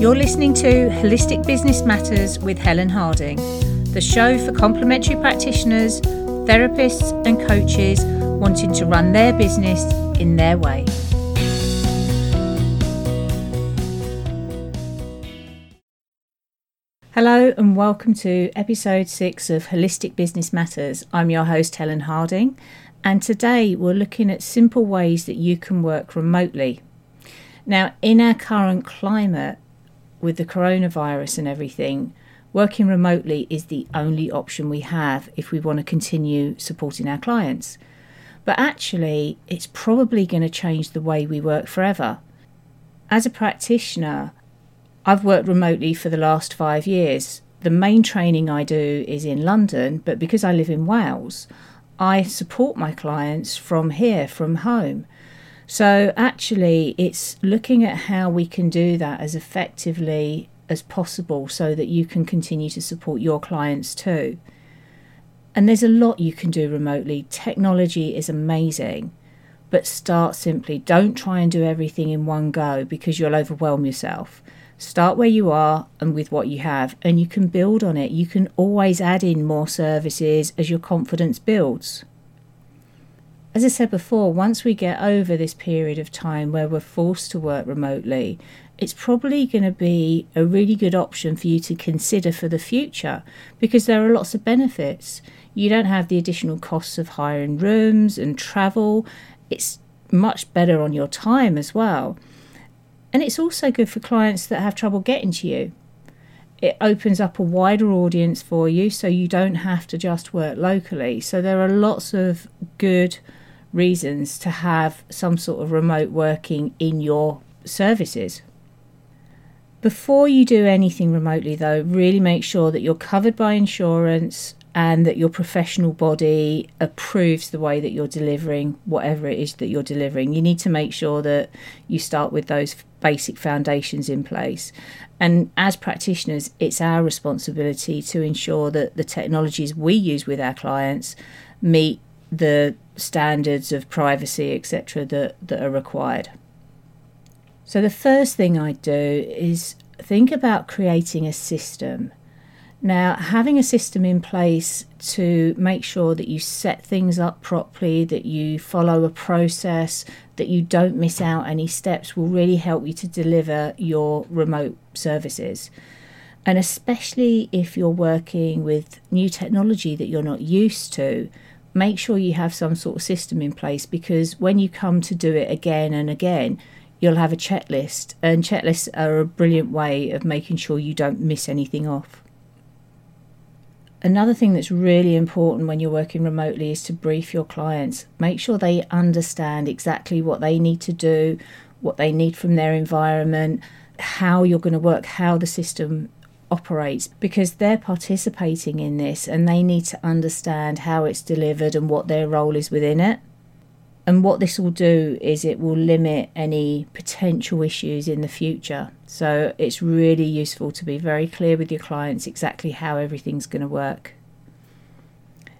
You're listening to Holistic Business Matters with Helen Harding, the show for complementary practitioners, therapists, and coaches wanting to run their business in their way. Hello, and welcome to episode six of Holistic Business Matters. I'm your host, Helen Harding, and today we're looking at simple ways that you can work remotely. Now, in our current climate, with the coronavirus and everything, working remotely is the only option we have if we want to continue supporting our clients. But actually, it's probably going to change the way we work forever. As a practitioner, I've worked remotely for the last five years. The main training I do is in London, but because I live in Wales, I support my clients from here, from home. So actually, it's looking at how we can do that as effectively as possible so that you can continue to support your clients too. And there's a lot you can do remotely. Technology is amazing, but start simply. Don't try and do everything in one go because you'll overwhelm yourself. Start where you are and with what you have, and you can build on it. You can always add in more services as your confidence builds as I said before, once we get over this period of time where we're forced to work remotely, it's probably going to be a really good option for you to consider for the future because there are lots of benefits. You don't have the additional costs of hiring rooms and travel. It's much better on your time as well. And it's also good for clients that have trouble getting to you. It opens up a wider audience for you so you don't have to just work locally. So there are lots of good reasons to have some sort of remote working in your services. Before you do anything remotely, though, really make sure that you're covered by insurance and that your professional body approves the way that you're delivering whatever it is that you're delivering. You need to make sure that you start with those basic foundations in place. And as practitioners, it's our responsibility to ensure that the technologies we use with our clients meet the standards of privacy, etc., that, that are required. So, the first thing I do is think about creating a system. Now, having a system in place to make sure that you set things up properly, that you follow a process, that you don't miss out any steps will really help you to deliver your remote services. And especially if you're working with new technology that you're not used to, make sure you have some sort of system in place because when you come to do it again and again, you'll have a checklist, and checklists are a brilliant way of making sure you don't miss anything off. Another thing that's really important when you're working remotely is to brief your clients. Make sure they understand exactly what they need to do, what they need from their environment, how you're going to work, how the system operates because they're participating in this and they need to understand how it's delivered and what their role is within it. And what this will do is it will limit any potential issues in the future. So it's really useful to be very clear with your clients exactly how everything's going to work.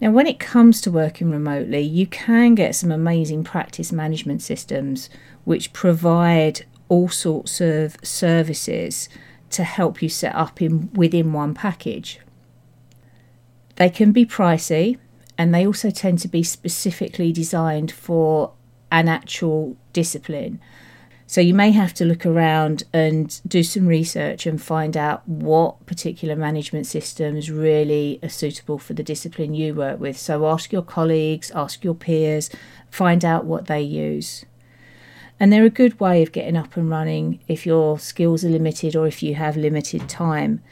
Now, when it comes to working remotely, you can get some amazing practice management systems which provide all sorts of services to help you set up in within one package. They can be pricey and they also tend to be specifically designed for an actual discipline. So you may have to look around and do some research and find out what particular management systems really are suitable for the discipline you work with. So ask your colleagues, ask your peers, find out what they use. And they're a good way of getting up and running if your skills are limited or if you have limited time.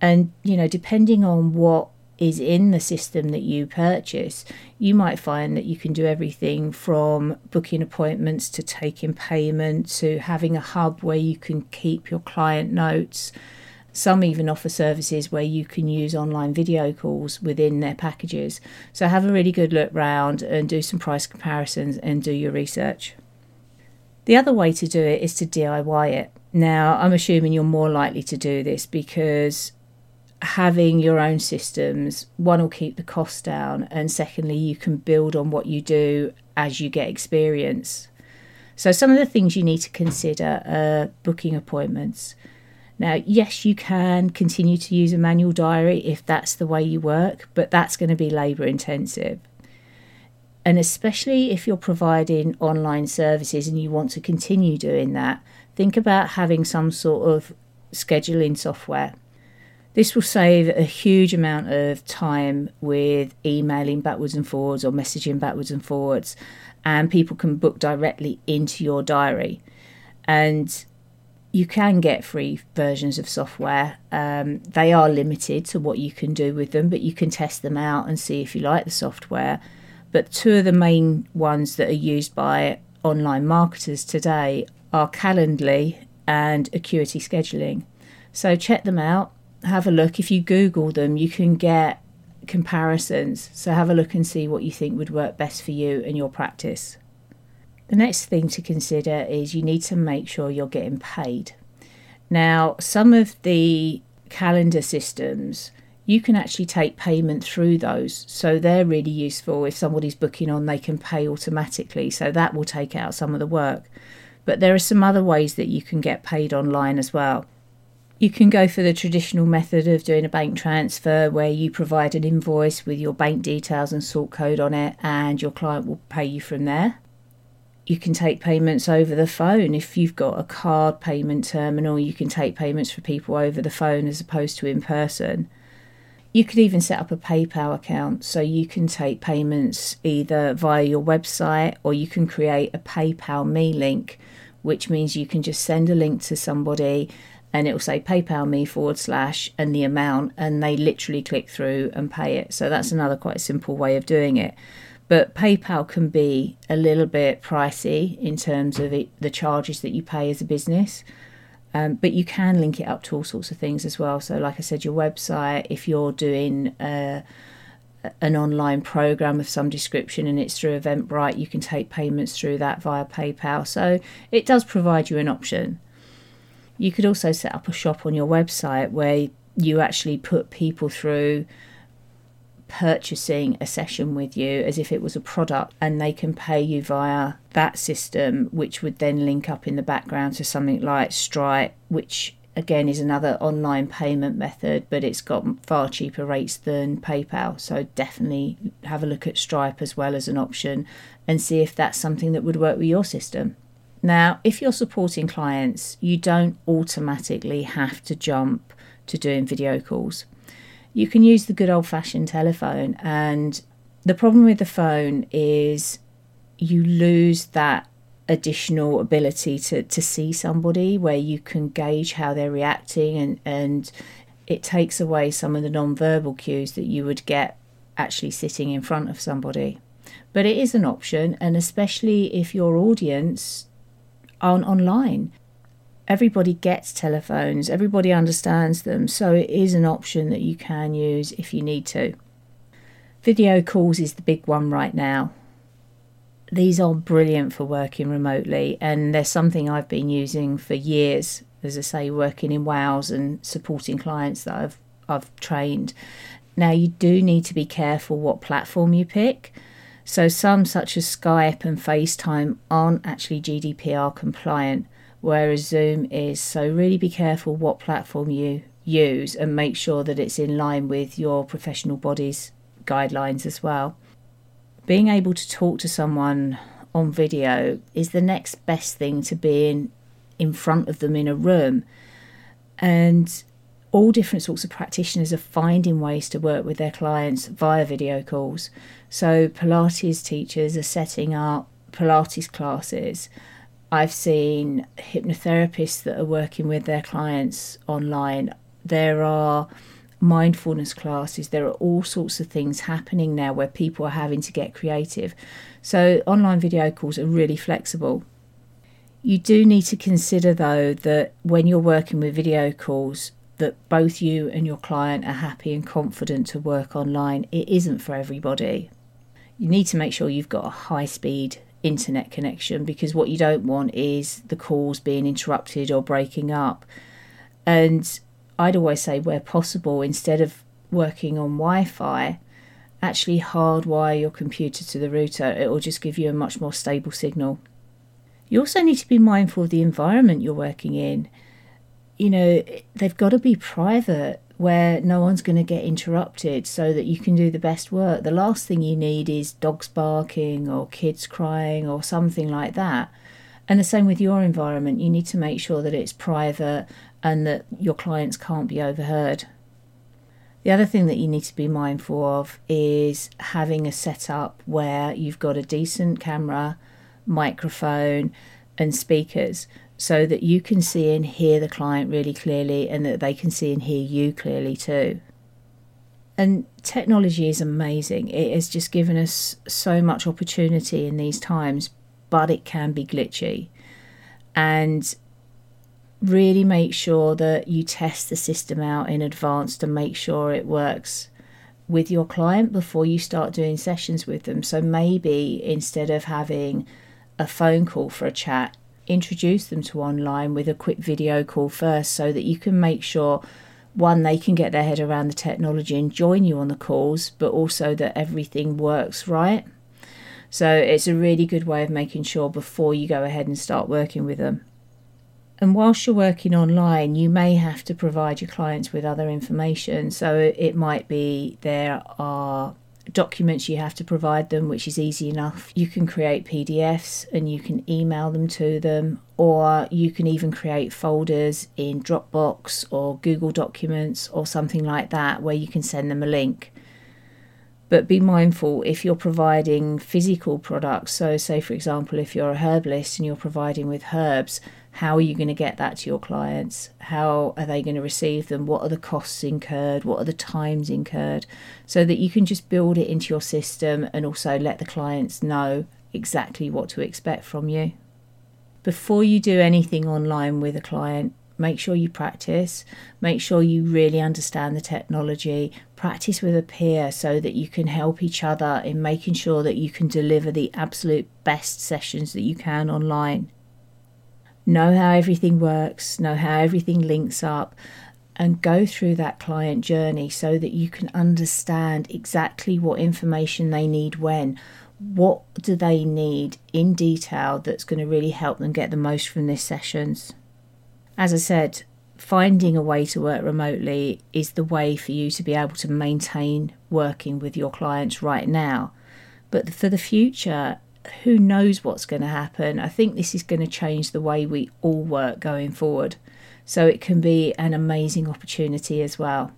And, you know, depending on what is in the system that you purchase, you might find that you can do everything from booking appointments to taking payment to having a hub where you can keep your client notes. Some even offer services where you can use online video calls within their packages. So have a really good look round and do some price comparisons and do your research. The other way to do it is to DIY it. Now, I'm assuming you're more likely to do this because having your own systems, one will keep the cost down, and secondly, you can build on what you do as you get experience. So, some of the things you need to consider are booking appointments. Now, yes, you can continue to use a manual diary if that's the way you work, but that's going to be labour intensive. And especially if you're providing online services and you want to continue doing that, think about having some sort of scheduling software. This will save a huge amount of time with emailing backwards and forwards or messaging backwards and forwards, and people can book directly into your diary. And you can get free versions of software. Um, they are limited to what you can do with them, but you can test them out and see if you like the software. But two of the main ones that are used by online marketers today are Calendly and Acuity Scheduling. So check them out, have a look. If you Google them, you can get comparisons. So have a look and see what you think would work best for you and your practice. The next thing to consider is you need to make sure you're getting paid. Now, some of the calendar systems, you can actually take payment through those. So they're really useful. If somebody's booking on, they can pay automatically. So that will take out some of the work. But there are some other ways that you can get paid online as well. You can go for the traditional method of doing a bank transfer where you provide an invoice with your bank details and sort code on it, and your client will pay you from there you can take payments over the phone. If you've got a card payment terminal, you can take payments for people over the phone as opposed to in person. You could even set up a PayPal account so you can take payments either via your website or you can create a PayPal me link, which means you can just send a link to somebody and it will say PayPal me forward slash and the amount, and they literally click through and pay it. So that's another quite simple way of doing it. But PayPal can be a little bit pricey in terms of it, the charges that you pay as a business. Um, but you can link it up to all sorts of things as well. So, like I said, your website, if you're doing uh, an online program of some description and it's through Eventbrite, you can take payments through that via PayPal. So, it does provide you an option. You could also set up a shop on your website where you actually put people through purchasing a session with you as if it was a product and they can pay you via that system which would then link up in the background to something like Stripe which again is another online payment method but it's got far cheaper rates than PayPal. So definitely have a look at Stripe as well as an option and see if that's something that would work with your system. Now if you're supporting clients you don't automatically have to jump to doing video calls you can use the good old fashioned telephone. And the problem with the phone is you lose that additional ability to, to see somebody where you can gauge how they're reacting and, and it takes away some of the non-verbal cues that you would get actually sitting in front of somebody. But it is an option, and especially if your audience aren't online everybody gets telephones, everybody understands them, so it is an option that you can use if you need to. Video calls is the big one right now. These are brilliant for working remotely, and they're something I've been using for years. As I say, working in Wales and supporting clients that I've I've trained. Now you do need to be careful what platform you pick. So some such as Skype and FaceTime aren't actually GDPR compliant, whereas Zoom is. So, really be careful what platform you use and make sure that it's in line with your professional body's guidelines as well. Being able to talk to someone on video is the next best thing to being in front of them in a room. And all different sorts of practitioners are finding ways to work with their clients via video calls. So, Pilates teachers are setting up Pilates classes I've seen hypnotherapists that are working with their clients online. There are mindfulness classes. There are all sorts of things happening now where people are having to get creative. So, online video calls are really flexible. You do need to consider, though, that when you're working with video calls, that both you and your client are happy and confident to work online. It isn't for everybody. You need to make sure you've got a high speed internet connection because what you don't want is the calls being interrupted or breaking up. And I'd always say, where possible, instead of working on Wi Fi, actually hardwire your computer to the router. It will just give you a much more stable signal. You also need to be mindful of the environment you're working in. you know, they've got to be private where no one's going to get interrupted so that you can do the best work. The last thing you need is dogs barking or kids crying or something like that. And the same with your environment. You need to make sure that it's private and that your clients can't be overheard. The other thing that you need to be mindful of is having a setup where you've got a decent camera, microphone, and speakers so that you can see and hear the client really clearly and that they can see and hear you clearly too. And technology is amazing. It has just given us so much opportunity in these times, but it can be glitchy. And really make sure that you test the system out in advance to make sure it works with your client before you start doing sessions with them. So maybe instead of having a phone call for a chat, introduce them to online with a quick video call first so that you can make sure one they can get their head around the technology and join you on the calls, but also that everything works right. So it's a really good way of making sure before you go ahead and start working with them. And whilst you're working online, you may have to provide your clients with other information. So it might be there are documents you have to provide them, which is easy enough. You can create PDFs and you can email them to them, or you can even create folders in Dropbox or Google Documents or something like that where you can send them a link. But be mindful if you're providing physical products. So, say for example, if you're a herbalist and you're providing with herbs, how are you going to get that to your clients? How are they going to receive them? What are the costs incurred? What are the times incurred? So that you can just build it into your system and also let the clients know exactly what to expect from you. Before you do anything online with a client, make sure you practice, make sure you really understand the technology, practice with a peer so that you can help each other in making sure that you can deliver the absolute best sessions that you can online know how everything works, know how everything links up, and go through that client journey so that you can understand exactly what information they need when. What do they need in detail that's going to really help them get the most from these sessions? As I said, finding a way to work remotely is the way for you to be able to maintain working with your clients right now. But for the future, who knows what's going to happen? I think this is going to change the way we all work going forward. So it can be an amazing opportunity as well.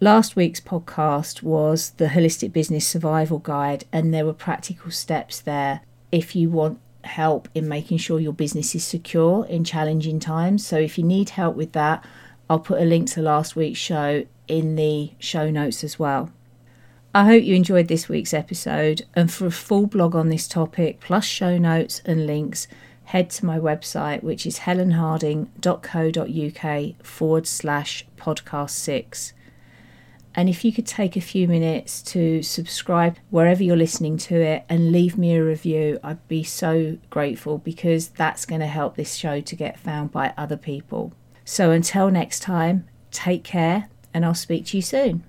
Last week's podcast was the Holistic Business Survival Guide, and there were practical steps there if you want help in making sure your business is secure in challenging times. So if you need help with that, I'll put a link to last week's show in the show notes as well. I hope you enjoyed this week's episode, and for a full blog on this topic, plus show notes and links, head to my website, which is helenharding.co.uk forward slash podcast six. And if you could take a few minutes to subscribe wherever you're listening to it and leave me a review, I'd be so grateful because that's going to help this show to get found by other people. So until next time, take care and I'll speak to you soon.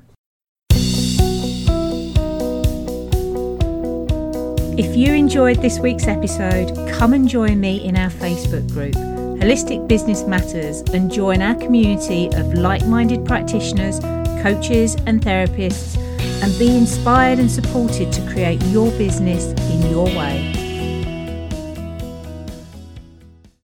If you enjoyed this week's episode, come and join me in our Facebook group, Holistic Business Matters, and join our community of like minded practitioners, coaches, and therapists, and be inspired and supported to create your business in your way.